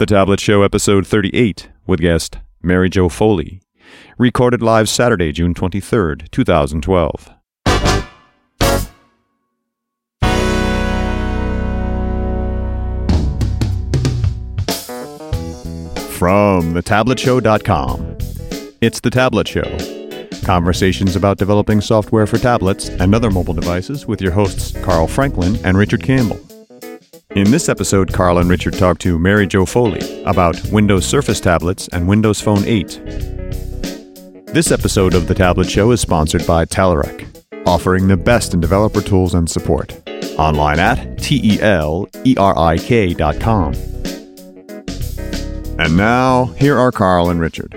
The Tablet Show, episode 38, with guest Mary Jo Foley. Recorded live Saturday, June 23rd, 2012. From thetabletshow.com. It's The Tablet Show. Conversations about developing software for tablets and other mobile devices with your hosts Carl Franklin and Richard Campbell. In this episode, Carl and Richard talk to Mary Jo Foley about Windows Surface tablets and Windows Phone 8. This episode of The Tablet Show is sponsored by Telerik, offering the best in developer tools and support. Online at T E L E R I K dot com. And now, here are Carl and Richard.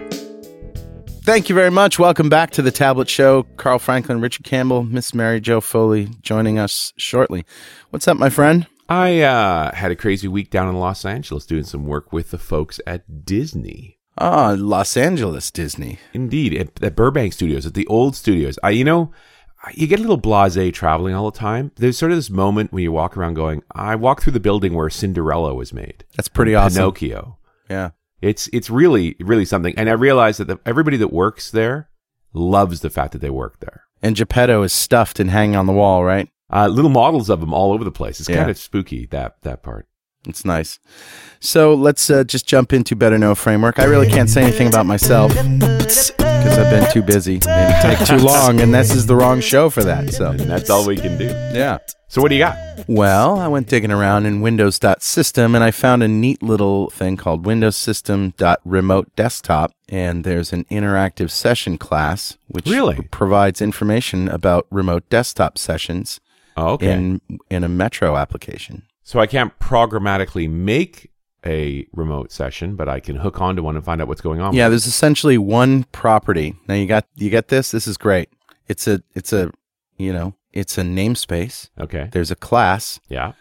Thank you very much. Welcome back to the Tablet Show. Carl Franklin, Richard Campbell, Miss Mary Jo Foley joining us shortly. What's up, my friend? I uh, had a crazy week down in Los Angeles doing some work with the folks at Disney. Ah, Los Angeles Disney. Indeed, at, at Burbank Studios, at the old studios. I, you know, you get a little blasé traveling all the time. There's sort of this moment when you walk around going, I walked through the building where Cinderella was made. That's pretty awesome. Pinocchio. Yeah. It's it's really really something. And I realized that the, everybody that works there loves the fact that they work there. And Geppetto is stuffed and hanging on the wall, right? Uh, little models of them all over the place. It's Yeah. kind of spooky that that part. It's nice. So let's uh, just jump into Better Know Framework. I really can't say anything about myself because I've been too busy and take too long, and this is the wrong show for that. So And that's all we can do. yeah. So what do you got? Well, I went digging around in Windows.system and I found a neat little thing called Windows System.remote desktop. And there's an interactive session class which Really? provides information about remote desktop sessions Oh, okay. in in a Metro application. So I can't programmatically make a remote session, but I can hook onto one and find out what's going on. Yeah, there's essentially one property. Now you got you get this. This is great. It's a it's a you know it's a namespace. Okay. There's a class, Yeah.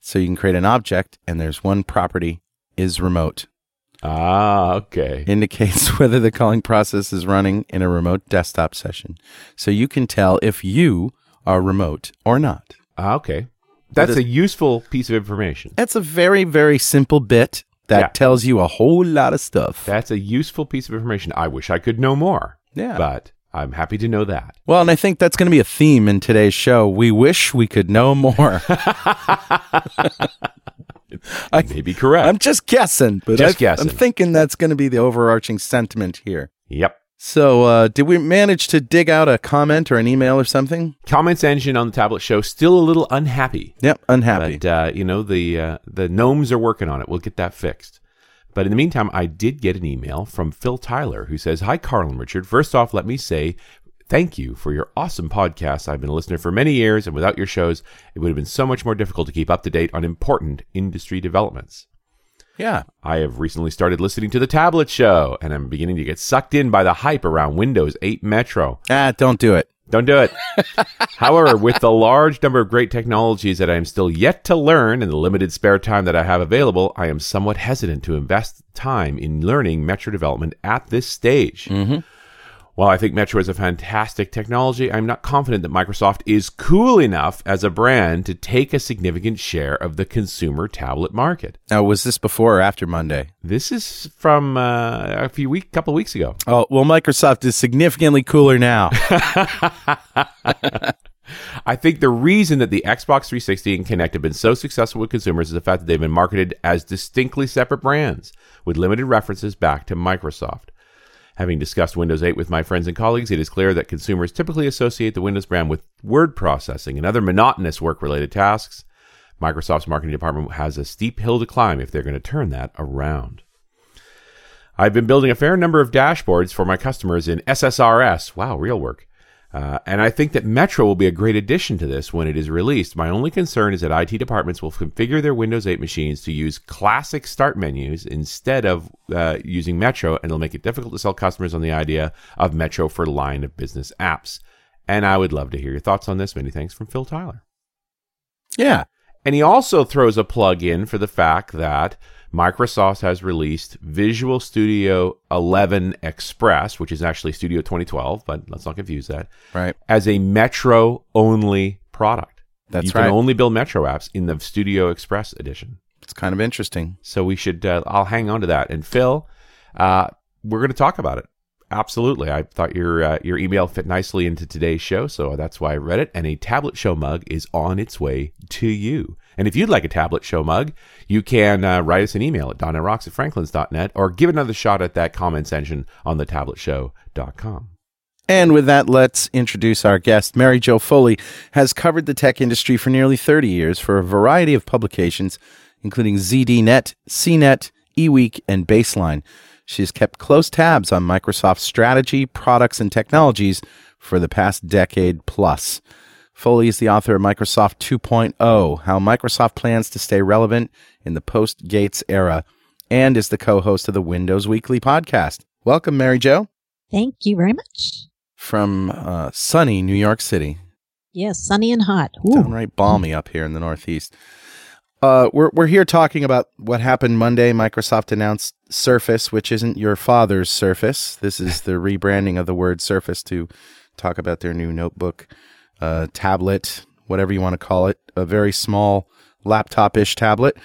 so you can create an object, and there's one property is remote. Ah, okay. indicates whether the calling process is running in a remote desktop session. So you can tell if you are remote or not. Ah, okay. That's a useful piece of information. That's a very, very simple bit that Yeah. tells you a whole lot of stuff. That's a useful piece of information. I wish I could know more. Yeah. But I'm happy to know that. well, and I think that's going to be a theme in today's show. We wish we could know more. I, Maybe correct. I'm just guessing, but Just I, guessing. I'm thinking that's going to be the overarching sentiment here. yep. So, uh, did we manage to dig out a comment or an email or something? Comments engine on the tablet show still a little unhappy. Yep, unhappy. But uh, you know the uh, the gnomes are working on it. We'll get that fixed. But in the meantime, I did get an email from Phil Tyler who says, "Hi, Carl and Richard. First off, let me say." Thank you for your awesome podcast. I've been a listener for many years, and without your shows, it would have been so much more difficult to keep up to date on important industry developments. Yeah. I have recently started listening to the Tablet Show, and I'm beginning to get sucked in by the hype around Windows 8 Metro. Ah, don't do it. Don't do it. However, with the large number of great technologies that I am still yet to learn and the limited spare time that I have available, I am somewhat hesitant to invest time in learning Metro development at this stage. While I think Metro is a fantastic technology, I'm not confident that Microsoft is cool enough as a brand to take a significant share of the consumer tablet market. Now, was this before or after Monday? This is from uh, a few week, couple weeks ago. Oh, well, Microsoft is significantly cooler now. I think the reason that the Xbox 360 and Kinect have been so successful with consumers is the fact that they've been marketed as distinctly separate brands with limited references back to Microsoft. Having discussed Windows 8 with my friends and colleagues, it is clear that consumers typically associate the Windows brand with word processing and other monotonous work related tasks. Microsoft's marketing department has a steep hill to climb if they're going to turn that around. I've been building a fair number of dashboards for my customers in SSRS. Wow, real work. Uh, and I think that Metro will be a great addition to this when it is released. My only concern is that IT departments will configure their Windows 8 machines to use classic start menus instead of uh, using Metro, and it'll make it difficult to sell customers on the idea of Metro for line of business apps. And I would love to hear your thoughts on this. Many thanks from Phil Tyler. yeah. And he also throws a plug in for the fact that Microsoft has released Visual Studio 11 Express, which is actually Studio 2012, but let's not confuse that, Right. as a Metro only product. That's you right. can only build Metro apps in the Studio Express edition. It's kind of interesting. So we should. Uh, I'll hang on to that. And Phil, uh, we're going to talk about it. Absolutely. I thought your uh, your email fit nicely into today's show, so that's why I read it. And a tablet show mug is on its way to you. And if you'd like a tablet show mug, you can uh, write us an email at dotnetrocks at franklins.net or give another shot at that comments engine on the tabletshow.com. And with that, let's introduce our guest. Mary Jo Foley has covered the tech industry for nearly 30 years for a variety of publications, including ZDNet, CNET, eWeek, and Baseline. She has kept close tabs on Microsoft's strategy, products, and technologies for the past decade plus. Foley is the author of Microsoft 2.0, How Microsoft Plans to Stay Relevant in the Post Gates Era, and is the co host of the Windows Weekly podcast. Welcome, Mary Jo. Thank you very much. From uh, sunny New York City. Yes, sunny and hot. Ooh. Downright balmy up here in the Northeast. Uh, we're we're here talking about what happened Monday. Microsoft announced Surface, which isn't your father's Surface. This is the rebranding of the word Surface to talk about their new notebook, uh, tablet, whatever you want to call it, a very small laptop-ish tablet,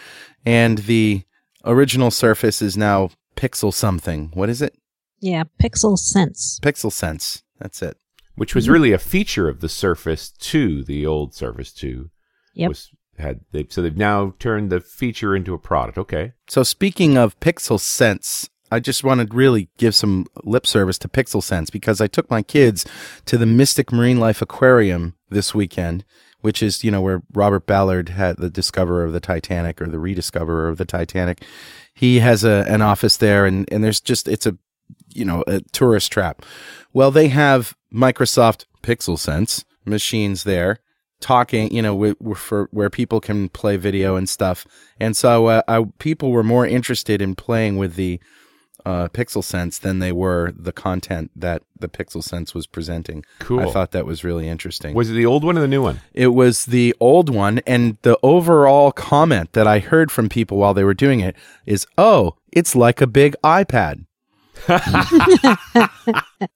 and the original Surface is now Pixel something. What is it? Yeah, Pixel Sense. Pixel Sense. That's it. Which was really a feature of the Surface 2, the old Surface 2. Yep. Was, had they, so they've now turned the feature into a product. Okay. So speaking of Pixel Sense, I just want to really give some lip service to Pixel Sense because I took my kids to the Mystic Marine Life Aquarium this weekend, which is, you know, where Robert Ballard had the discoverer of the Titanic or the rediscoverer of the Titanic. He has a, an office there and, and there's just, it's a, you know, a tourist trap. Well, they have Microsoft Pixel Sense machines there talking, you know, for where people can play video and stuff. And so uh, I, people were more interested in playing with the uh, Pixel Sense than they were the content that the Pixel Sense was presenting. Cool. I thought that was really interesting. Was it the old one or the new one? It was the old one, and the overall comment that I heard from people while they were doing it is, "Oh, it's like a big iPad."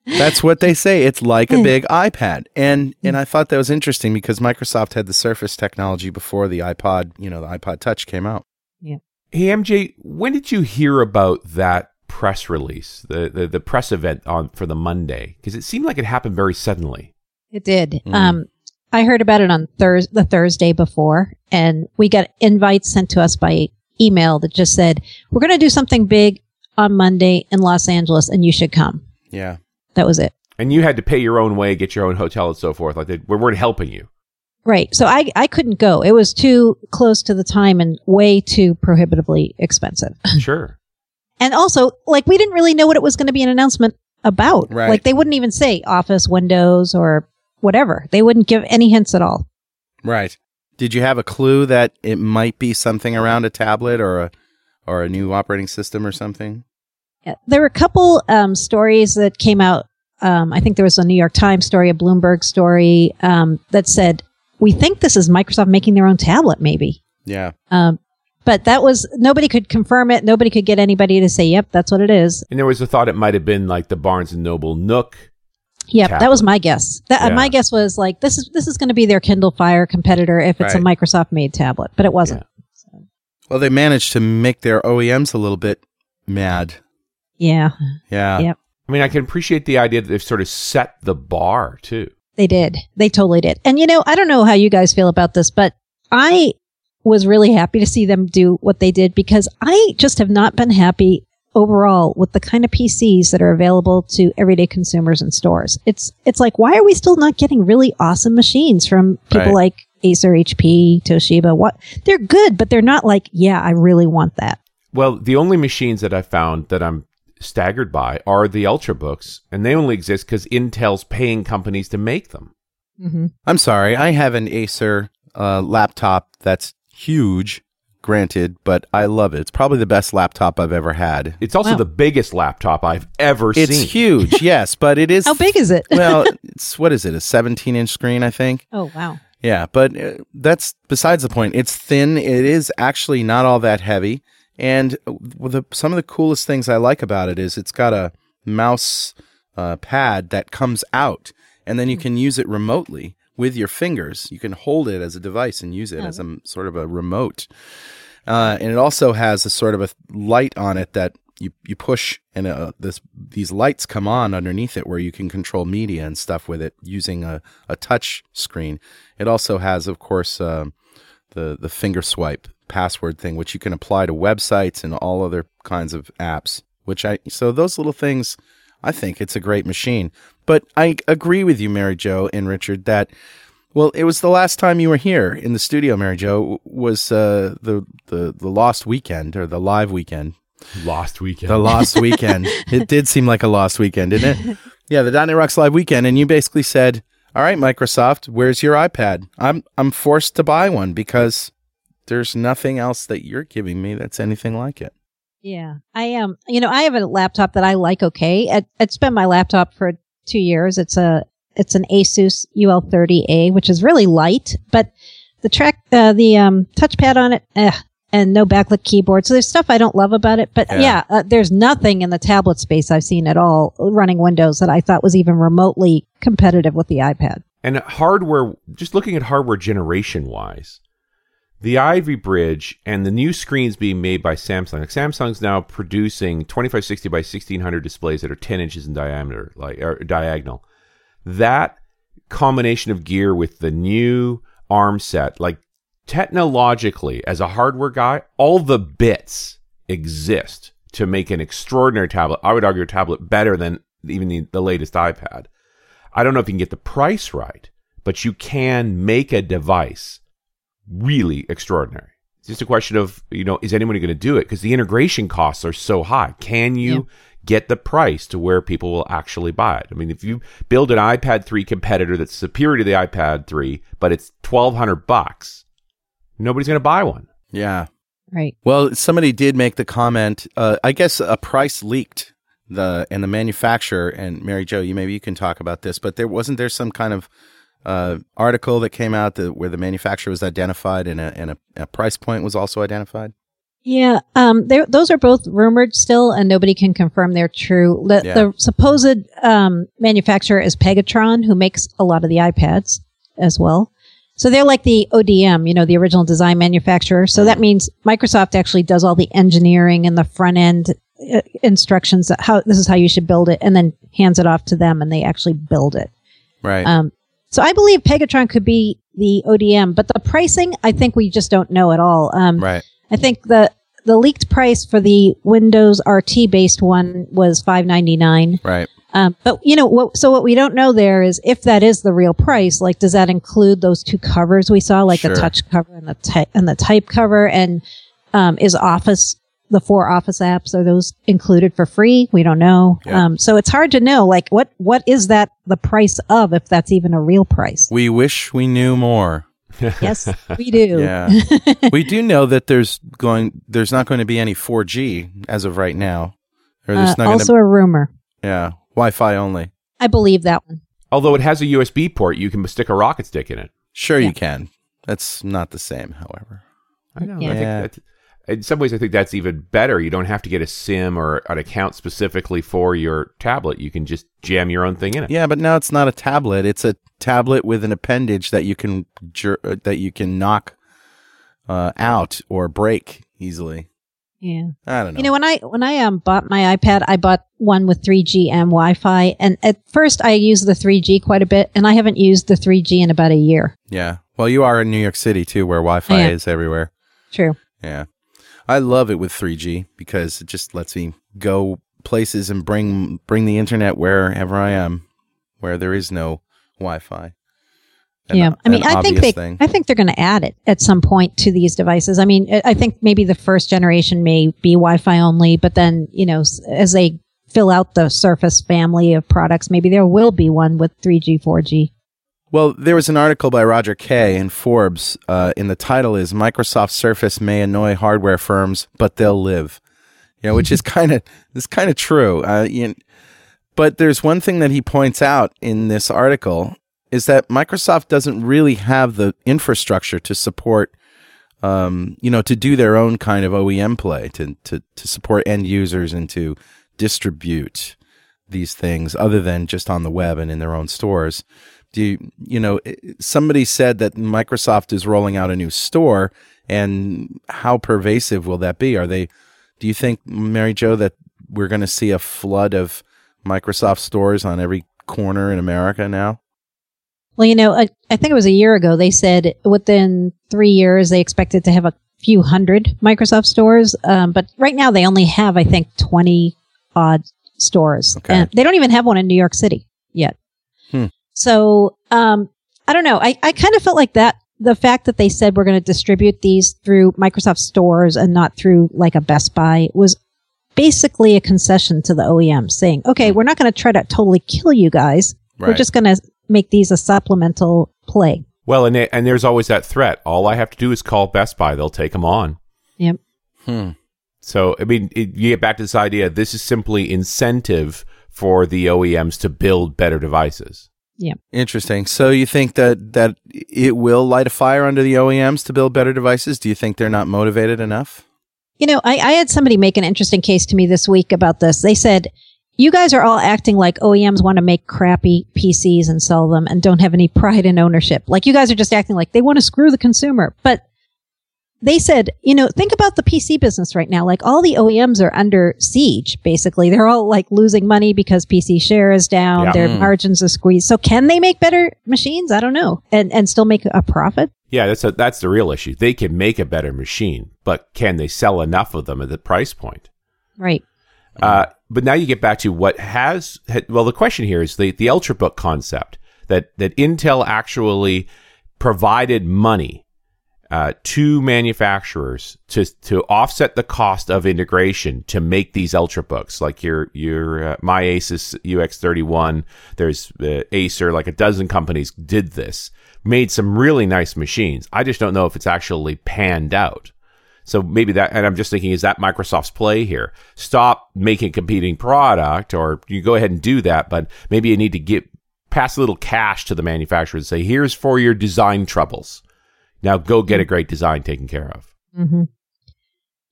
That's what they say. It's like a big iPad. And and I thought that was interesting because Microsoft had the Surface technology before the iPod, you know, the iPod Touch came out. Yeah. Hey, MJ, when did you hear about that press release, the, the, the press event on for the Monday? Because it seemed like it happened very suddenly. It did. Mm. Um, I heard about it on Thurs the Thursday before, and we got invites sent to us by email that just said, We're going to do something big on Monday in Los Angeles, and you should come. Yeah. That was it. And you had to pay your own way, get your own hotel and so forth. Like they we weren't helping you. Right. So I, I couldn't go. It was too close to the time and way too prohibitively expensive. Sure. And also, like, we didn't really know what it was going to be an announcement about. Right. Like, they wouldn't even say Office, Windows, or whatever. They wouldn't give any hints at all. Right. Did you have a clue that it might be something around a tablet or a or a new operating system or something? Yeah. There were a couple um, stories that came out. Um, I think there was a New York Times story, a Bloomberg story um, that said, "We think this is Microsoft making their own tablet, maybe." Yeah. Um, but that was nobody could confirm it. Nobody could get anybody to say, "Yep, that's what it is." And there was a thought it might have been like the Barnes and Noble Nook. Yep, that was my guess. That, uh, My guess was like this is this is going to be their Kindle Fire competitor if it's a Microsoft made tablet, but it wasn't. Well, they managed to make their OEMs a little bit mad. Yeah, Yeah. Yep. I mean, I can appreciate the idea that they've sort of set the bar too. they did. They totally did. And you know, I don't know how you guys feel about this, but I was really happy to see them do what they did because I just have not been happy overall with the kind of PCs that are available to everyday consumers in stores. It's it's like why are we still not getting really awesome machines from people Right. like Acer, HP, Toshiba? What they're good, but they're not like, yeah, I really want that. Well, the only machines that I found that I'm staggered by are the Ultrabooks, and they only exist because Intel's paying companies to make them. hmm I'm sorry. I have an Acer uh, laptop that's huge, granted, but I love it. It's probably the best laptop I've ever had. It's also Wow. the biggest laptop I've ever It's seen. It's huge, yes, but it is. How big is it? well, it's what is it? A 17 inch screen, I think. oh wow. Yeah, but uh, that's besides the point. It's thin. It is actually not all that heavy. And uh, the, some of the coolest things I like about it is it's got a mouse uh, pad that comes out, and then you can use it remotely with your fingers. You can hold it as a device and use it as a sort of a remote. uh, and it also has a sort of a light on it that you you push, and uh, this these lights come on underneath it where you can control media and stuff with it using a, a touch screen. It also has, of course, um the the finger swipe password thing, which you can apply to websites and all other kinds of apps. Which I so those little things, I think it's a great machine. But I agree with you, Mary Jo and Richard, that well, it was the last time you were here in the studio, Mary Jo, was uh, the the the lost weekend or the live weekend. Lost weekend. The lost weekend. It did seem like a lost weekend, didn't it? Yeah, the .NET Rocks live weekend, and you basically said, "All right, Microsoft, where's your iPad? I'm I'm forced to buy one because there's nothing else that you're giving me that's anything like it." Yeah, I am. Um, you know, I have a laptop that I like. Okay, it, it's been my laptop for two years. It's a it's an Asus UL30A, which is really light, but the track, uh, the um, touchpad on it, eh, and no backlit keyboard. So there's stuff I don't love about it, but Yeah. yeah, uh, there's nothing in the tablet space I've seen at all running Windows that I thought was even remotely competitive with the iPad. And hardware, just looking at hardware generation wise, the Ivy Bridge and the new screens being made by Samsung. Like Samsung's now producing 2560 by 1600 displays that are 10 inches in diameter, like or diagonal. That combination of gear with the new ARM set, like technologically, as a hardware guy, all the bits exist to make an extraordinary tablet. I would argue a tablet better than even the, the latest iPad. I don't know if you can get the price right, but you can make a device really extraordinary. It's just a question of, you know, is anyone going to do it? Because the integration costs are so high. Can you Yeah. get the price to where people will actually buy it? I mean, if you build an iPad 3 competitor that's superior to the iPad 3, but it's 1200 bucks, nobody's going to buy one. Yeah. Right. Well, somebody did make the comment. Uh, I guess a price leaked the and the manufacturer and Mary Jo, you maybe you can talk about this, but there wasn't there some kind of uh, article that came out that where the manufacturer was identified and a and a, a price point was also identified. Yeah, um, those are both rumored still, and nobody can confirm they're true. The, Yeah. the supposed um, manufacturer is Pegatron, who makes a lot of the iPads as well. So they're like the ODM, you know, the original design manufacturer. So that means Microsoft actually does all the engineering and the front end uh, instructions. How this is how you should build it, and then hands it off to them, and they actually build it. Right. Um, so I believe Pegatron could be the ODM, but the pricing, I think we just don't know at all. Um, right. I think the the leaked price for the Windows RT based one was five ninety nine. Right. Um, but you know what? So what we don't know there is if that is the real price. Like, does that include those two covers we saw, like Sure. the touch cover and the ty- and the type cover? And um, is Office the four Office apps are those included for free? We don't know. Yeah. Um, so it's hard to know. Like, what what is that the price of if that's even a real price? We wish we knew more. yes, we do. Yeah. we do know that there's going there's not going to be any 4G as of right now. Or there's Uh, not going also to a rumor. yeah, Wi-Fi only. I believe that one. Although it has a USB port, you can stick a rocket stick in it. Sure Yeah. you can. That's not the same, however. I know. Yeah. I think that, in some ways, I think that's even better. You don't have to get a SIM or an account specifically for your tablet. You can just jam your own thing in it. Yeah, but now it's not a tablet. It's a tablet with an appendage that you can jer- uh, that you can knock uh, out or break easily. Yeah. I don't know. You know, when I when I um bought my iPad, I bought one with 3G and Wi-Fi, and at first I used the 3G quite a bit, and I haven't used the 3G in about a year. yeah. Well, you are in New York City too, where Wi-Fi is everywhere. True. Yeah. I love it with 3G because it just lets me go places and bring bring the internet wherever I am, where there is no Wi-Fi. An- yeah. I mean, I think they thing. I think they're going to add it at some point to these devices. I mean, I- I think maybe the first generation may be Wi-Fi only, but then you know, as they fill out the Surface family of products, maybe there will be one with 3G, 4G. Well, there was an article by Roger Kay in Forbes, uh, and the title is "Microsoft Surface May Annoy Hardware Firms, but They'll Live." You know, which is kind of is kind of true. Uh, you but there's one thing that he points out in this article is that Microsoft doesn't really have the infrastructure to support, um, you know, to do their own kind of OEM play, to to to support end users and to distribute these things other than just on the web and in their own stores. Do you, you know, somebody said that Microsoft is rolling out a new store, and how pervasive will that be? Are they? Do you think, Mary Jo, that we're going to see a flood of Microsoft stores on every corner in America now? Well, you know, I, I think it was a year ago. They said within three years they expected to have a few hundred Microsoft stores, um, but right now they only have, I think, twenty odd stores, Okay. and they don't even have one in New York City. So um, I don't know. I, I kind of felt like that. The fact that they said we're going to distribute these through Microsoft stores and not through like a Best Buy was basically a concession to the OEM saying, okay, we're not going to try to totally kill you guys. We're just going to make these a supplemental play. Well, and and there's always that threat. All I have to do is call Best Buy; they'll take them on. Yep. Hmm. So, I mean, it, you get back to this idea. This is simply incentive for the OEMs to build better devices. Interesting. So you think that that it will light a fire under the OEMs to build better devices? Do you think they're not motivated enough? You know, I, I had somebody make an interesting case to me this week about this. They said, you guys are all acting like OEMs want to make crappy PCs and sell them and don't have any pride in ownership. Like you guys are just acting like they want to screw the consumer. But they said, you know, think about the PC business right now. Like all the OEMs are under siege, basically. They're all like losing money because PC share is down. Yeah. Their Mm. margins are squeezed. So can they make better machines? I don't know. And, and still make a profit? Yeah, that's a, that's the real issue. They can make a better machine, but can they sell enough of them at the price point? Right. Uh, but now you get back to what has well. The question here is the the ultrabook concept that that Intel actually provided money uh, to manufacturers to to offset the cost of integration to make these ultrabooks, like your your uh, my Asus UX31. There's uh, Acer, like a dozen companies did this, made some really nice machines. I just don't know if it's actually panned out. So maybe that, and I'm just thinking, is that Microsoft's play here? Stop making competing product, or you go ahead and do that, but maybe you need to get pass a little cash to the manufacturer and say, here's for your design troubles. Now go get a great design taken care of. hmm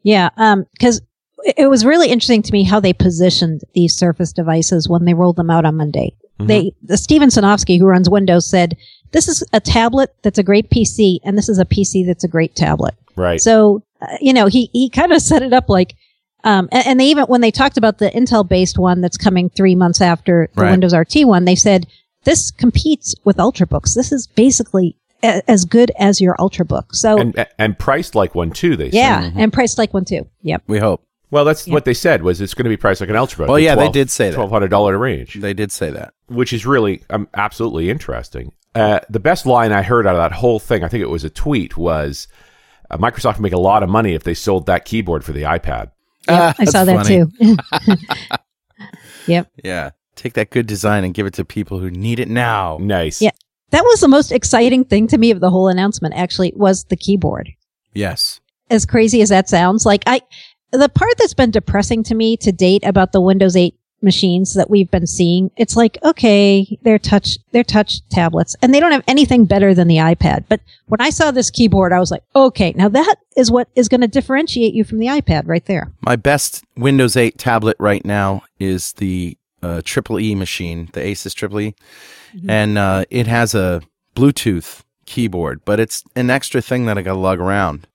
Yeah, because it it was really interesting to me how they positioned these Surface devices when they rolled them out on Monday. Mhm. They, the Steven Sinofsky, who runs Windows, said this is a tablet that's a great PC, and this is a PC that's a great tablet. Right. So, uh, you know, he he kind of set it up like, um, and, and they even when they talked about the Intel based one that's coming three months after the Right. Windows RT one, they said this competes with Ultrabooks. This is basically as good as your Ultrabook. So. and and priced like one too. They said. yeah, and priced like one too. Yep. We hope. Well, that's Yeah. what they said was it's going to be priced like an ultrabook. Well, the yeah, they did say that. Twelve hundred dollar range. They did say that. which is really um, absolutely interesting. Uh, the best line I heard out of that whole thing, I think it was a tweet, was uh, Microsoft would make a lot of money if they sold that keyboard for the iPad. Ah, I saw that funny. too. yep. Yeah. Take that good design and give it to people who need it now. Nice. Yeah. That was the most exciting thing to me of the whole announcement actually was the keyboard. Yes. As crazy as that sounds, like I the part that's been depressing to me to date about the Windows 8 machines that we've been seeing, it's like, okay, they're touch they're touch tablets and they don't have anything better than the iPad. But when I saw this keyboard, I was like, okay, now that is what is going to differentiate you from the iPad right there. My best Windows 8 tablet right now is the uh, Triple E machine, the Asus Triple E, and uh, it has a Bluetooth keyboard, but it's an extra thing that I got to lug around.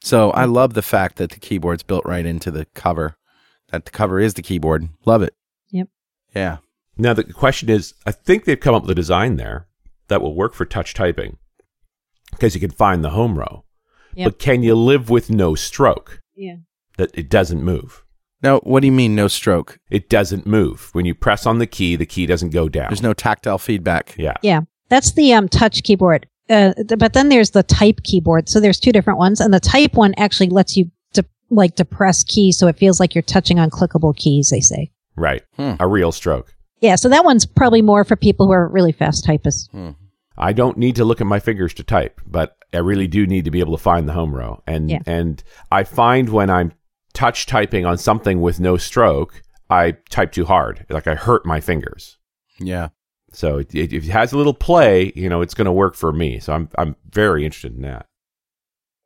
So I love the fact that the keyboard's built right into the cover. That the cover is the keyboard. Love it. Yep. Yeah. Now the question is, I think they've come up with a design there that will work for touch typing because you can find the home row. Yep. But can you live with no stroke? Yeah. That it doesn't move. Now, what do you mean no stroke? It doesn't move. When you press on the key, the key doesn't go down. There's no tactile feedback. yeah. Yeah, that's the um, touch keyboard. Uh, th- but then there's the type keyboard. So there's two different ones, and the type one actually lets you de- like depress keys, so it feels like you're touching on clickable keys. They say. Right. Hmm. A real stroke. Yeah, so that one's probably more for people who are really fast typists. I don't need to look at my fingers to type, but I really do need to be able to find the home row. And Yeah. and I find when I'm touch typing on something with no stroke, I type too hard. Like I hurt my fingers. Yeah. So it, it, if it has a little play, you know, it's going to work for me. So I'm I'm very interested in that.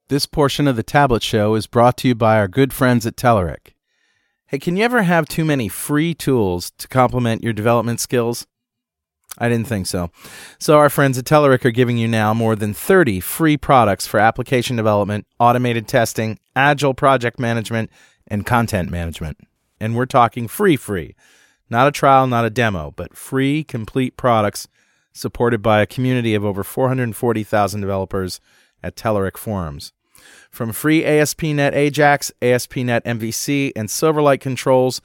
This portion of the Tablet Show is brought to you by our good friends at Telerik. Hey, can you ever have too many free tools to complement your development skills? I didn't think so. So, our friends at Telerik are giving you now more than 30 free products for application development, automated testing, agile project management, and content management. And we're talking free, free. Not a trial, not a demo, but free, complete products supported by a community of over 440,000 developers at Telerik forums. From free ASP.NET Ajax, ASP.NET MVC, and Silverlight controls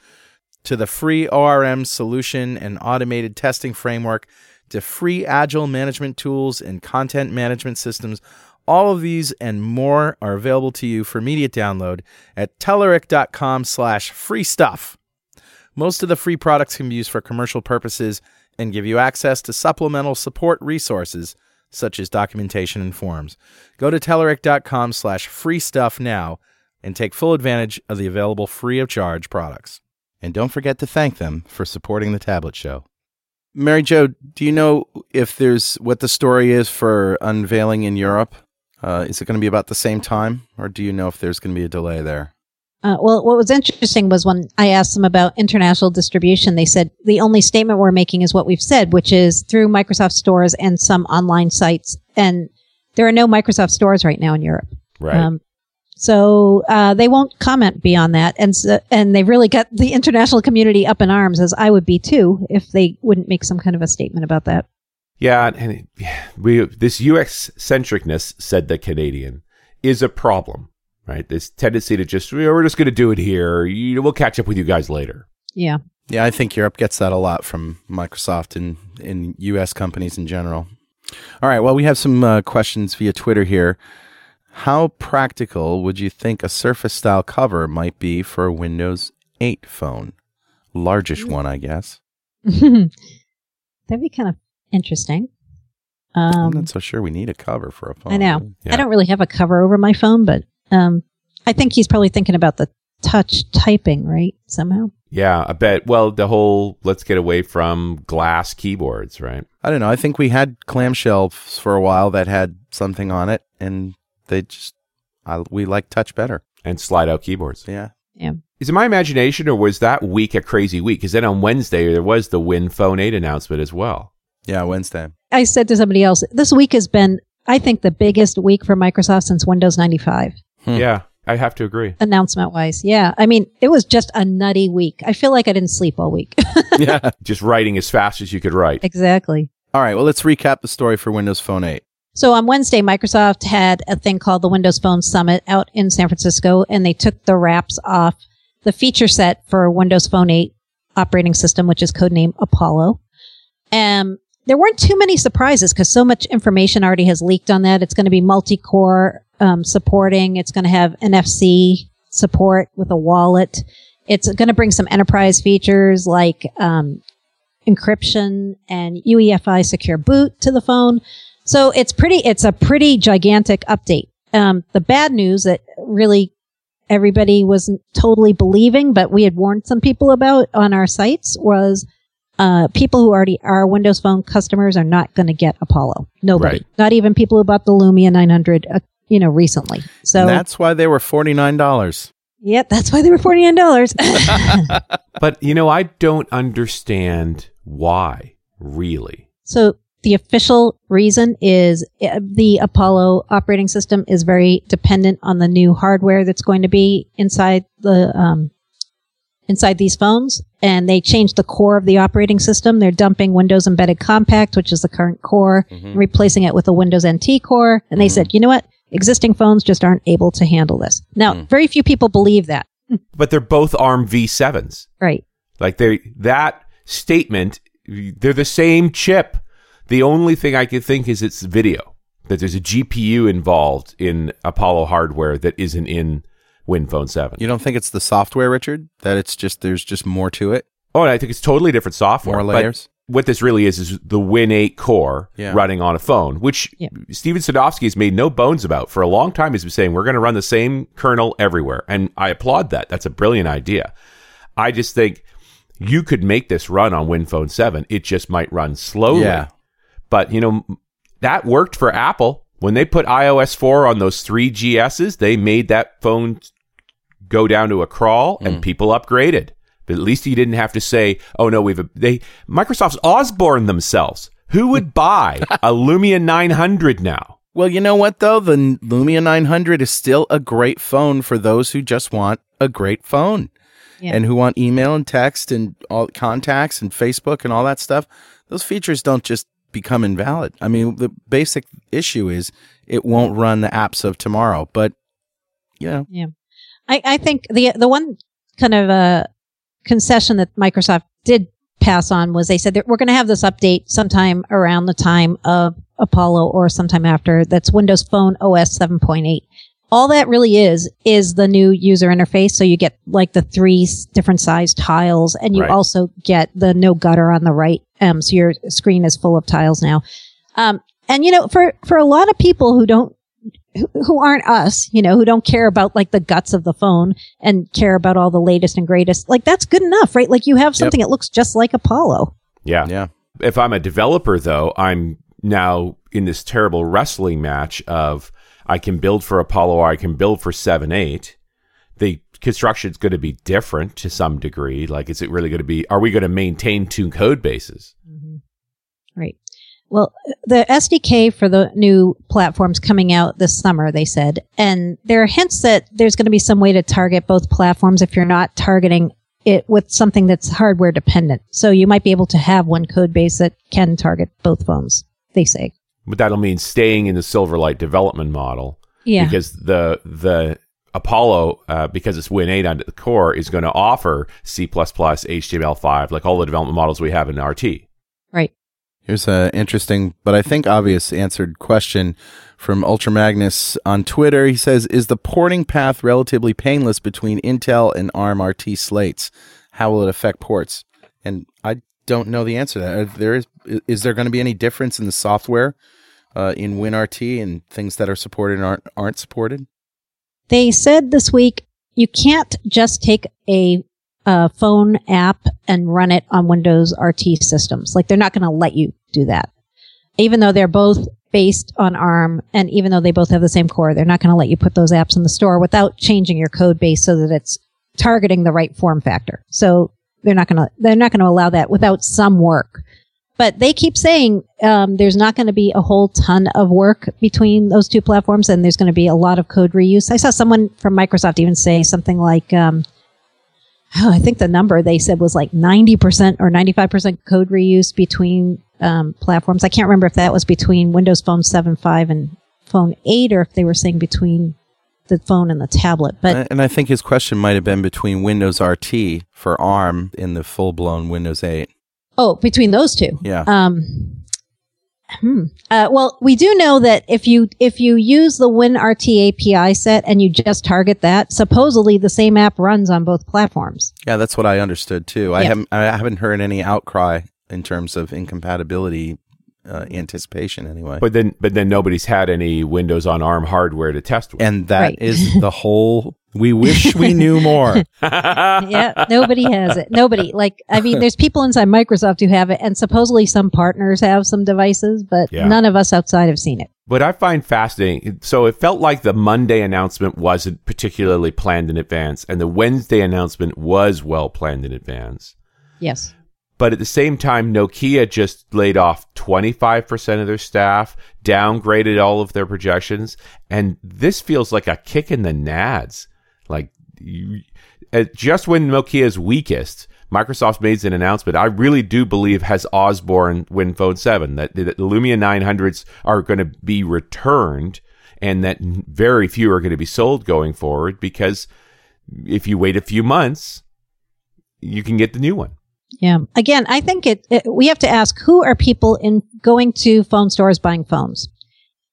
to the free ORM solution and automated testing framework to free agile management tools and content management systems. All of these and more are available to you for immediate download at Telerik.com slash free stuff. Most of the free products can be used for commercial purposes and give you access to supplemental support resources such as documentation and forms. Go to Telerik.com slash free stuff now and take full advantage of the available free of charge products. And don't forget to thank them for supporting the Tablet Show. Mary Jo, do you know if there's what the story is for unveiling in Europe? Uh, is it going to be about the same time, or do you know if there's going to be a delay there? Uh, well, what was interesting was when I asked them about international distribution, they said the only statement we're making is what we've said, which is through Microsoft stores and some online sites. And there are no Microsoft stores right now in Europe. Right. Um, so uh, they won't comment beyond that, and so, and they've really got the international community up in arms, as I would be too, if they wouldn't make some kind of a statement about that. Yeah, and it, we this US centricness, said the Canadian, is a problem, right? This tendency to just we're just going to do it here. You, we'll catch up with you guys later. Yeah. Yeah, I think Europe gets that a lot from Microsoft and, and U.S. companies in general. All right, well, we have some uh, questions via Twitter here. How practical would you think a Surface style cover might be for a Windows 8 phone? Largish one, I guess. That'd be kind of interesting. I'm Um, not so sure we need a cover for a phone. I know. Yeah. I don't really have a cover over my phone, but um, I think he's probably thinking about the touch typing, right? Somehow. Yeah, I bet. Well, the whole let's get away from glass keyboards, right? I don't know. I think we had clamshells for a while that had something on it, and they just, I, we like touch better. And slide out keyboards. Yeah. Yeah. Is it my imagination, or was that week a crazy week? Because then on Wednesday there was the Win Phone 8 announcement as well. Yeah, Wednesday. I said to somebody else, this week has been, I think, the biggest week for Microsoft since Windows 95, Hmm. Yeah, I have to agree. announcement wise. Yeah. I mean, it was just a nutty week. I feel like I didn't sleep all week. yeah. Just writing as fast as you could write. exactly. All right. Well, let's recap the story for Windows Phone 8. So on Wednesday, Microsoft had a thing called the Windows Phone Summit out in San Francisco, and they took the wraps off the feature set for Windows Phone 8 operating system, which is codenamed Apollo. Um, there weren't too many surprises because so much information already has leaked on that. It's going to be multi-core um, supporting. It's going to have NFC support with a wallet. It's going to bring some enterprise features like um, encryption and UEFI secure boot to the phone. So it's pretty, it's a pretty gigantic update. Um, the bad news that really everybody wasn't totally believing, but we had warned some people about on our sites was, uh, people who already are Windows Phone customers are not going to get Apollo. Nobody. Right. Not even people who bought the Lumia 900, uh, you know, recently. So, And that's why they were $49. yeah, that's why they were $49. But you know, I don't understand why, really. So the official reason is uh, the Apollo operating system is very dependent on the new hardware that's going to be inside the um, inside these phones, and they changed the core of the operating system. They're dumping Windows Embedded Compact, which is the current core, and replacing it with a Windows NT core. And they said, you know what? Existing phones just aren't able to handle this. Now, very few people believe that, But they're both ARM V7s. right? Like they that statement, they're the same chip. The only thing I could think is it's video. That there's a GPU involved in Apollo hardware that isn't in WinPhone 7. You don't think it's the software, Richard? That it's just, there's just more to it? oh, I think it's totally different software. More but layers? what this really is is the Win 8 core Yeah. running on a phone, which Yeah. Steven Sinofsky has made no bones about. For a long time, he's been saying we're going to run the same kernel everywhere. And I applaud that. That's a brilliant idea. I just think you could make this run on WinPhone 7. It just might run slowly. Yeah. But, you know, that worked for Apple. When they put iOS 4 on those three GSs, they made that phone go down to a crawl and mm. people upgraded. But at least you didn't have to say, "Oh no, we've they Microsoft's Osborne themselves. Who would buy a Lumia 900 now?" Well, you know what though? The Lumia 900 is still a great phone for those who just want a great phone Yeah. and who want email and text and all contacts and Facebook and all that stuff. Those features don't just become invalid. I mean, the basic issue is it won't run the apps of tomorrow, but you know, I, I think the the one kind of uh, concession that Microsoft did pass on was they said that we're going to have this update sometime around the time of Apollo or sometime after. That's Windows Phone OS 7.8. All that really is is the new user interface. So you get like the three different size tiles, and you Right. also get the no gutter on the right. Um, so your screen is full of tiles now. Um, and you know, for for a lot of people who don't who, who aren't us, you know, who don't care about like the guts of the phone and care about all the latest and greatest, like that's good enough, right? Like you have something that looks just like Apollo. Yeah. yeah. If I'm a developer, though, I'm now in this terrible wrestling match of I can build for Apollo or I can build for 7 8. The is going to be different to some degree. Like, is it really going to be, are we going to maintain two code bases? Mm-hmm. Right. Well, the SDK for the new platforms coming out this summer, they said, and there are hints that there's going to be some way to target both platforms if you're not targeting it with something that's hardware dependent. So you might be able to have one code base that can target both phones, they say. But that'll mean staying in the Silverlight development model Yeah. because the, the, Apollo, uh, because it's Win8 under the core, is going to offer C++, HTML5, like all the development models we have in RT. right. Here's an interesting, but I think obvious answered question from Ultra Magnus on Twitter. He says, "Is the porting path relatively painless between Intel and ARM RT slates? How will it affect ports?" And I don't know the answer to that. There is is there going to be any difference in the software uh, in WinRT and things that are supported and aren't aren't supported? They said this week you can't just take a, uh phone app and run it on Windows RT systems. Like they're not going to let you do that. Even though they're both based on ARM and even though they both have the same core, they're not going to let you put those apps in the store without changing your code base so that it's targeting the right form factor. So they're not going to, they're not going to allow that without some work. But they keep saying um, there's not going to be a whole ton of work between those two platforms, and there's going to be a lot of code reuse. I saw someone from Microsoft even say something like, um, oh, I think the number they said was like 90% or 95% code reuse between um, platforms. I can't remember if that was between Windows Phone 7.5 and Phone 8, or if they were saying between the phone and the tablet. But and I think his question might have been between Windows RT for ARM and the full blown Windows 8. Oh, between those two. Yeah. Um, hmm. Uh, well, we do know that if you if you use the WinRT API set and you just target that, supposedly the same app runs on both platforms. Yeah, that's what I understood too. I haven't I haven't heard any outcry in terms of incompatibility uh, anticipation anyway. But then, but then nobody's had any Windows on ARM hardware to test with. and that Right. is the whole we wish we knew more. yeah, nobody has it. Nobody. Like, I mean, there's people inside Microsoft who have it, and supposedly some partners have some devices, but Yeah. none of us outside have seen it. But I find fascinating, so it felt like the Monday announcement wasn't particularly planned in advance, and the Wednesday announcement was well planned in advance. Yes. But at the same time, Nokia just laid off 25% of their staff, downgraded all of their projections, and this feels like a kick in the nads. Like, you, uh, just when Nokia is weakest, Microsoft made an announcement. I really do believe has Osborne Win Phone 7 that the Lumia 900s are going to be returned and that very few are going to be sold going forward because if you wait a few months, you can get the new one. Yeah. Again, I think it, it, we have to ask who are people in going to phone stores buying phones?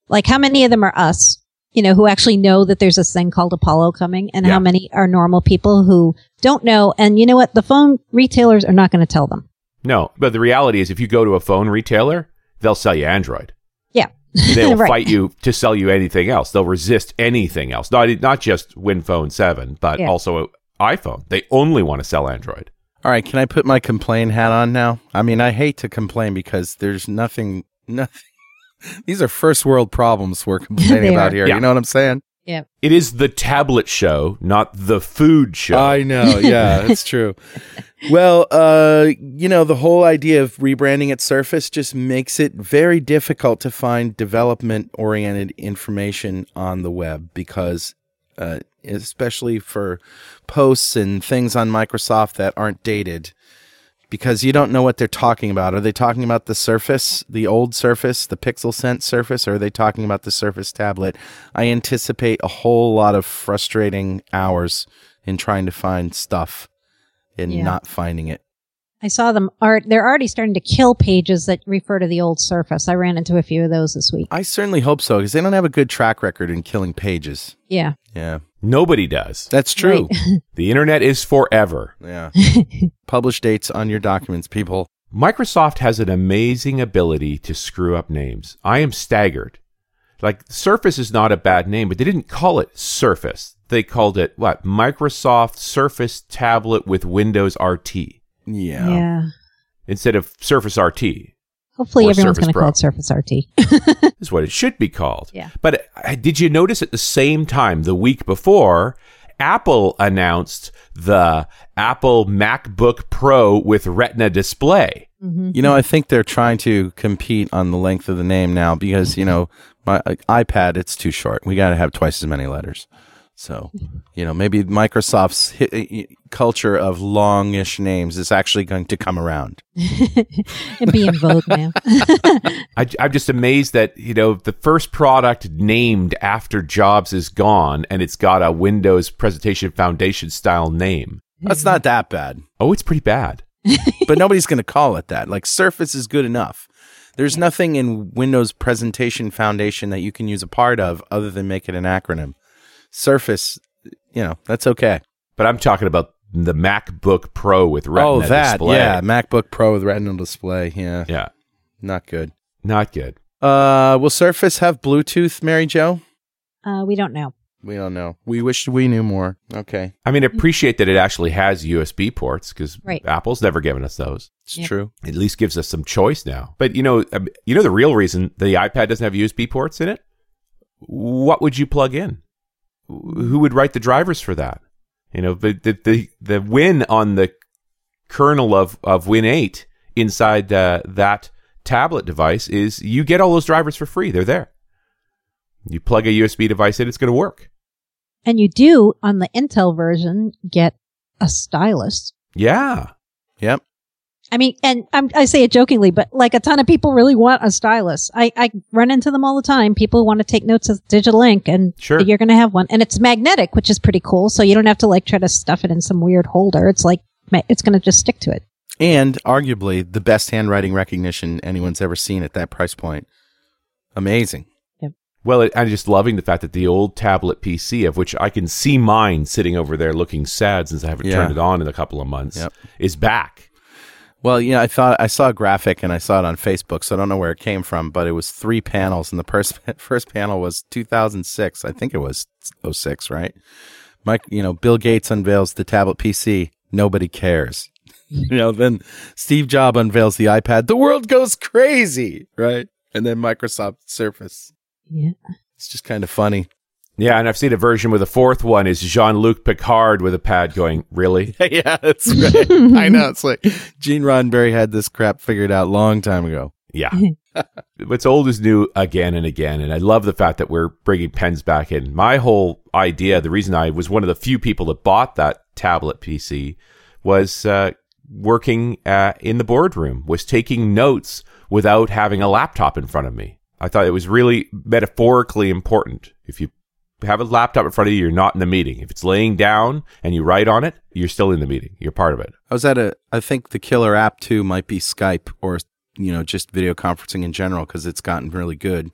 Like how many of them are us, you know, who actually know that there's this thing called Apollo coming and Yeah. how many are normal people who don't know? And you know what? The phone retailers are not going to tell them. No, but the reality is, if you go to a phone retailer, they'll sell you Android. Yeah. They'll Right. fight you to sell you anything else. They'll resist anything else. Not not just WinPhone Seven, but Yeah. also uh, iPhone. They only want to sell Android. All right, can I put my complain hat on now? I mean, I hate to complain because there's nothing nothing These are first world problems we're complaining about here. Yeah. You know what I'm saying? Yeah. It is the tablet show, not the food show. I know. Yeah, it's true. Well, uh, you know, the whole idea of rebranding at Surface just makes it very difficult to find development oriented information on the web because, uh, especially for posts and things on Microsoft that aren't dated, because you don't know what they're talking about. Are they talking about the Surface, the old Surface, the Pixel Sense Surface, or are they talking about the Surface tablet? I anticipate a whole lot of frustrating hours in trying to find stuff and Yeah. not finding it. I saw them art. They're already starting to kill pages that refer to the old Surface. I ran into a few of those this week. I certainly hope so because they don't have a good track record in killing pages. Yeah. Yeah, Nobody does. that's true. The internet is forever. Yeah. Publish dates on your documents, people. Microsoft has an amazing ability to screw up names. I am staggered. Like Surface is not a bad name, but they didn't call it Surface. They called it what? Microsoft Surface Tablet with Windows RT Yeah. Yeah. instead of Surface RT. Hopefully Or everyone's going to call it Surface RT. is what it should be called. Yeah. But uh, did you notice at the same time, the week before, Apple announced the Apple MacBook Pro with Retina display? You know, I think they're trying to compete on the length of the name now because, you know, my uh, iPad, it's too short. We got to have twice as many letters. So, you know, maybe Microsoft's hi- culture of longish names is actually going to come around. and be in vogue now. I, I'm just amazed that you know the first product named after Jobs is gone, and it's got a Windows Presentation Foundation style name. That's not that bad, Oh, it's pretty bad. but nobody's going to call it that. Like Surface is good enough. There's nothing in Windows Presentation Foundation that you can use a part of other than make it an acronym. Surface, you know, that's okay. But I'm talking about the MacBook Pro with Retina oh, that, display. yeah, MacBook Pro with Retinal display, yeah, yeah, not good. not good. Uh, will Surface have Bluetooth, Mary Jo? Uh, we don't know. We don't know. We wish we knew more. Okay, I mean, appreciate that it actually has USB ports because Right. Apple's never given us those. it's Yep. true. At least gives us some choice now. But you know, um, you know the real reason the iPad doesn't have USB ports in it. What would you plug in? Who would write the drivers for that? You know, the the the, the win on the kernel of of Win eight inside uh, that tablet device is you get all those drivers for free. They're there. You plug a USB device in, it's going to work. And you do on the Intel version get a stylus. Yeah. Yep. I mean, and I'm, I say it jokingly, but like a ton of people really want a stylus. I, I run into them all the time. People want to take notes of digital ink and Sure. you're going to have one and it's magnetic, which is pretty cool. So you don't have to like try to stuff it in some weird holder. It's like, it's going to just stick to it. And arguably the best handwriting recognition anyone's ever seen at that price point. Amazing. Yep. Well, I'm just loving the fact that the old tablet PC, of which I can see mine sitting over there looking sad since I haven't Yeah. turned it on in a couple of months, Yep. is back. Well, yeah, I thought I saw a graphic and I saw it on Facebook, so I don't know where it came from, but it was three panels, and the first first panel was 2006. I think it was 06, right? Mike, you know, Bill Gates unveils the tablet PC. Nobody cares. you know, then Steve Jobs unveils the iPad. The world goes crazy, right? And then Microsoft Surface. Yeah. It's just kind of funny. Yeah, and I've seen a version with a fourth one is Jean Luc Picard with a pad going, Really? yeah, that's right. I know. It's like Gene Roddenberry had this crap figured out long time ago. Yeah. What's old is new again and again. And I love the fact that we're bringing pens back in. My whole idea, the reason I was one of the few people that bought that tablet PC was uh, working uh, in the boardroom, was taking notes without having a laptop in front of me. I thought it was really metaphorically important. If you have a laptop in front of you, you're not in the meeting. If it's laying down and you write on it, you're still in the meeting. You're part of it. I was at a. I think the killer app too might be Skype or you know just video conferencing in general because it's gotten really good.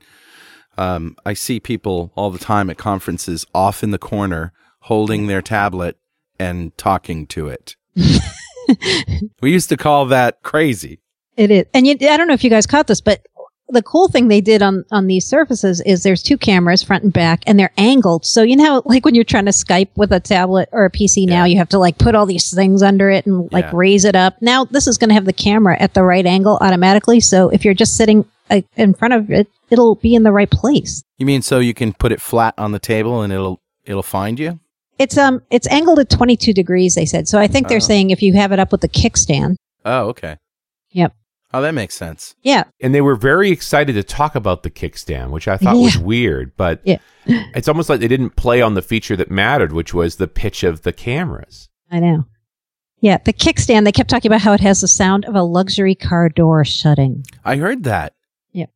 Um, I see people all the time at conferences off in the corner holding their tablet and talking to it. we used to call that crazy. It is. And you, I don't know if you guys caught this, but the cool thing they did on, on these surfaces is there's two cameras front and back and they're angled. So you know, like when you're trying to Skype with a tablet or a PC now, you have to like put all these things under it and like Yeah. raise it up. Now this is going to have the camera at the right angle automatically. So if you're just sitting uh, in front of it, it'll be in the right place. You mean so you can put it flat on the table and it'll it'll find you? It's um it's angled at 22 degrees. They said so. I think they're Oh. saying if you have it up with the kickstand. Oh, okay. Yep. Oh, that makes sense. Yeah. And they were very excited to talk about the kickstand, which I thought was weird, but Yeah. it's almost like they didn't play on the feature that mattered, which was the pitch of the cameras. I know. Yeah, the kickstand. They kept talking about how it has the sound of a luxury car door shutting. I heard that. Yeah.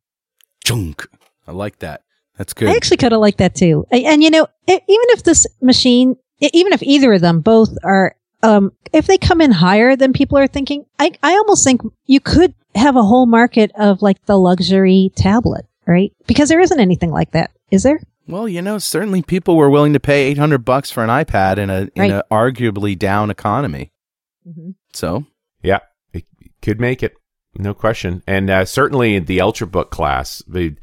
Junk. I like that. That's good. I actually kind of like that too. And, and, you know, even if this machine, even if either of them both are, um, if they come in higher than people are thinking, I, I almost think you could have a whole market of like the luxury tablet, right? Because there isn't anything like that, is there? well, you know, certainly people were willing to pay 800 bucks for an iPad in a in Right. a arguably down economy. Mm-hmm. So, Yeah, it could make it, no question. And uh, certainly in the Ultrabook class, the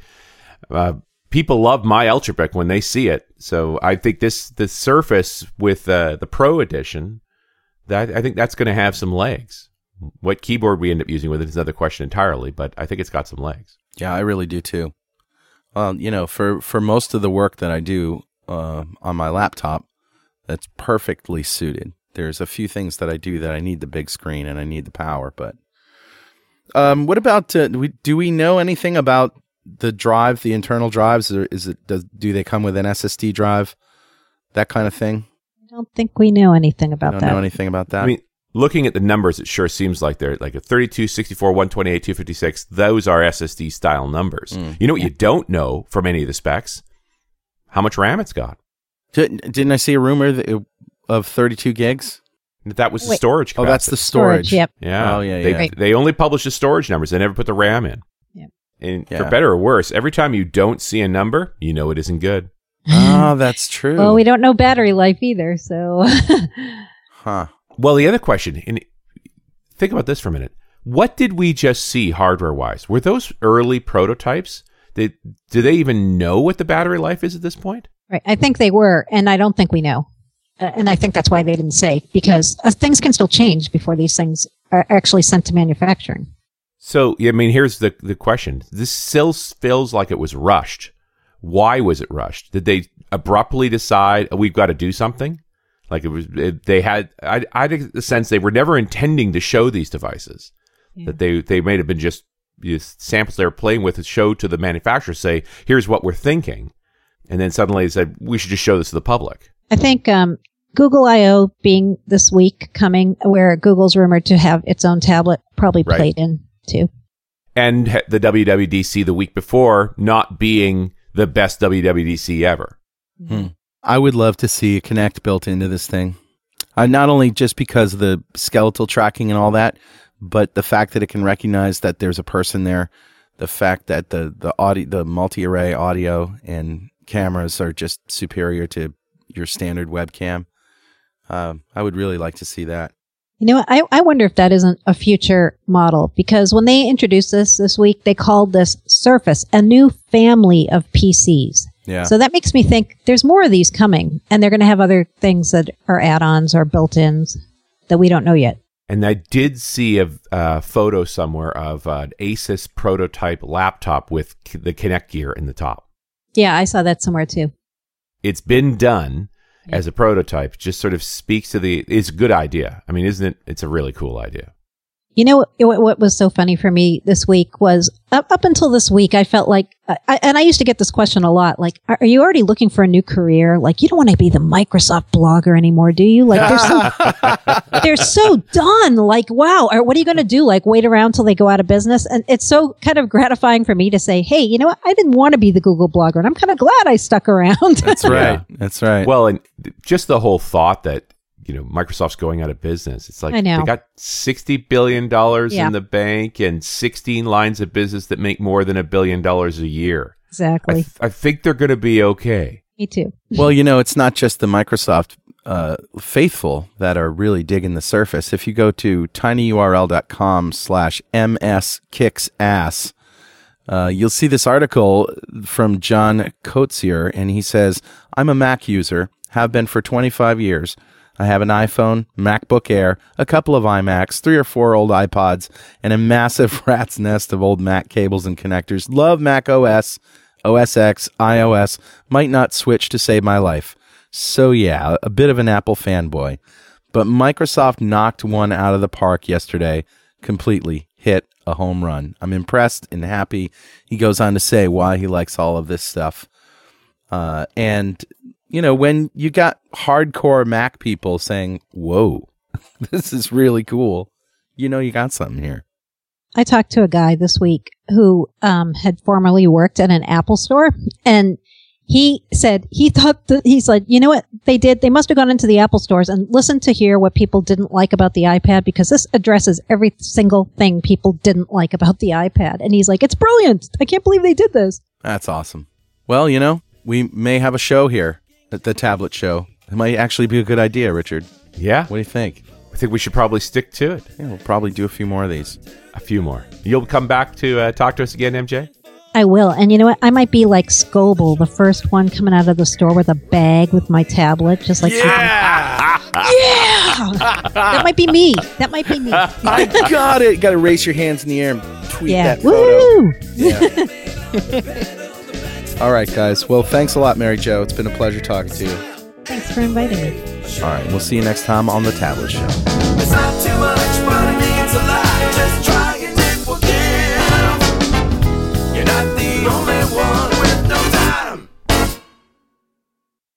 uh, people love my Ultrabook when they see it. So I think this the Surface with uh, the Pro Edition, that I think that's going to have some legs. What keyboard we end up using with it is another question entirely, but I think it's got some legs. yeah, I really do too. Well, you know, for for most of the work that I do uh, on my laptop, that's perfectly suited. There's a few things that I do that I need the big screen and I need the power, but um, what about uh, do we do we know anything about the drive, the internal drives, or is it does do they come with an SSD drive, that kind of thing? I don't think we know anything I about don't that. know anything about that. I mean, looking at the numbers, it sure seems like they're like a 32, 64, 128, 256. Those are SSD style numbers. Mm. You know what you don't know from any of the specs? How much RAM it's got. Didn't, didn't I see a rumor that it, of 32 gigs? That was the Wait. storage Oh, that's the storage. Yep. Yeah. Oh, yeah, They, yeah. Right. they only publish the storage numbers. They never put the RAM in. Yeah. And Yeah. for better or worse, every time you don't see a number, you know it isn't good. oh, that's true. Well, we don't know battery life either, so huh. Well, the other question, and think about this for a minute. What did we just see hardware wise? Were those early prototypes? Did, do they even know what the battery life is at this point? right. I think they were, and I don't think we know. Uh, and I think that's why they didn't say because uh, things can still change before these things are actually sent to manufacturing. So, I mean, here's the, the question. This still feels like it was rushed. Why was it rushed? Did they abruptly decide oh, we've got to do something? Like it was, it, they had, I, I had the sense they were never intending to show these devices. That they, they may have been just these samples they were playing with to show to the manufacturer, say, here's what we're thinking. And then suddenly they said, we should just show this to the public. I think um, Google I/O being this week coming, where Google's rumored to have its own tablet, probably Right. played in too. And the WWDC the week before not being the best WWDC ever. I would love to see a Kinect built into this thing. Uh, not only just because of the skeletal tracking and all that, but the fact that it can recognize that there's a person there, the fact that the the audio, the multi-array audio and cameras are just superior to your standard webcam. Um, I would really like to see that. You know. I, I wonder if that isn't a future model because when they introduced this this week, they called this Surface, a new family of PCs. Yeah. So that makes me think there's more of these coming, and they're going to have other things that are add-ons or built-ins that we don't know yet. And I did see a uh, photo somewhere of an Asus prototype laptop with the Kinect gear in the top. Yeah, I saw that somewhere too. It's been done as a prototype. Just sort of speaks to the. It's a good idea. I mean, isn't it? It's a really cool idea. You know what, what was so funny for me this week was up, up until this week, I felt like, I, and I used to get this question a lot, like, are, are you already looking for a new career? Like, you don't want to be the Microsoft blogger anymore, do you? Like, they're so, they're so done. Like, wow, or what are you going to do? Like, wait around till they go out of business? And it's so kind of gratifying for me to say, hey, you know what? I didn't want to be the Google blogger, and I'm kind of glad I stuck around. That's right. That's right. Well, and just the whole thought that you know Microsoft's going out of business. It's like I know. they got sixty billion dollars Yeah. in the bank and sixteen lines of business that make more than a billion dollars a year. I, exactly. th- I think they're going to be okay. me too. Well, you know, it's not just the Microsoft uh, faithful that are really digging the surface. If you go to tinyurl.com slash mskicksass, uh, you'll see this article from John Koetsier, and he says, I'm a Mac user, have been for 25 years. I have an iPhone, MacBook Air, a couple of iMacs, three or four old iPods, and a massive rat's nest of old Mac cables and connectors. Love Mac OS, OS X, iOS. Might not switch to save my life. So yeah, a bit of an Apple fanboy. But Microsoft knocked one out of the park yesterday, completely hit a home run. I'm impressed and happy. He goes on to say why he likes all of this stuff. Uh, and, you know, when you got hardcore Mac people saying, whoa, this is really cool, you know, you got something here. I talked to a guy this week who um, had formerly worked at an Apple store, and he said he thought that he's like, you know what they did? They must have gone into the Apple stores and listened to hear what people didn't like about the iPad because this addresses every single thing people didn't like about the iPad. And he's like, it's brilliant. I can't believe they did this. That's awesome. Well, you know, we may have a show here the tablet show. It might actually be a good idea, Richard. Yeah. What do you think? I think we should probably stick to it. Yeah, we'll probably do a few more of these. A few more. You'll come back to uh, talk to us again, MJ? I will. And you know what? I might be like Scoble, the first one coming out of the store with a bag with my tablet, just like Yeah! yeah. that might be me. That might be me. I got it. Got to raise your hands in the air and tweet yeah. that photo. Woo! Yeah. All right, guys. Well, thanks a lot, Mary Jo. It's been a pleasure talking to you. Thanks for inviting me. All right. We'll see you next time on The Tablet Show.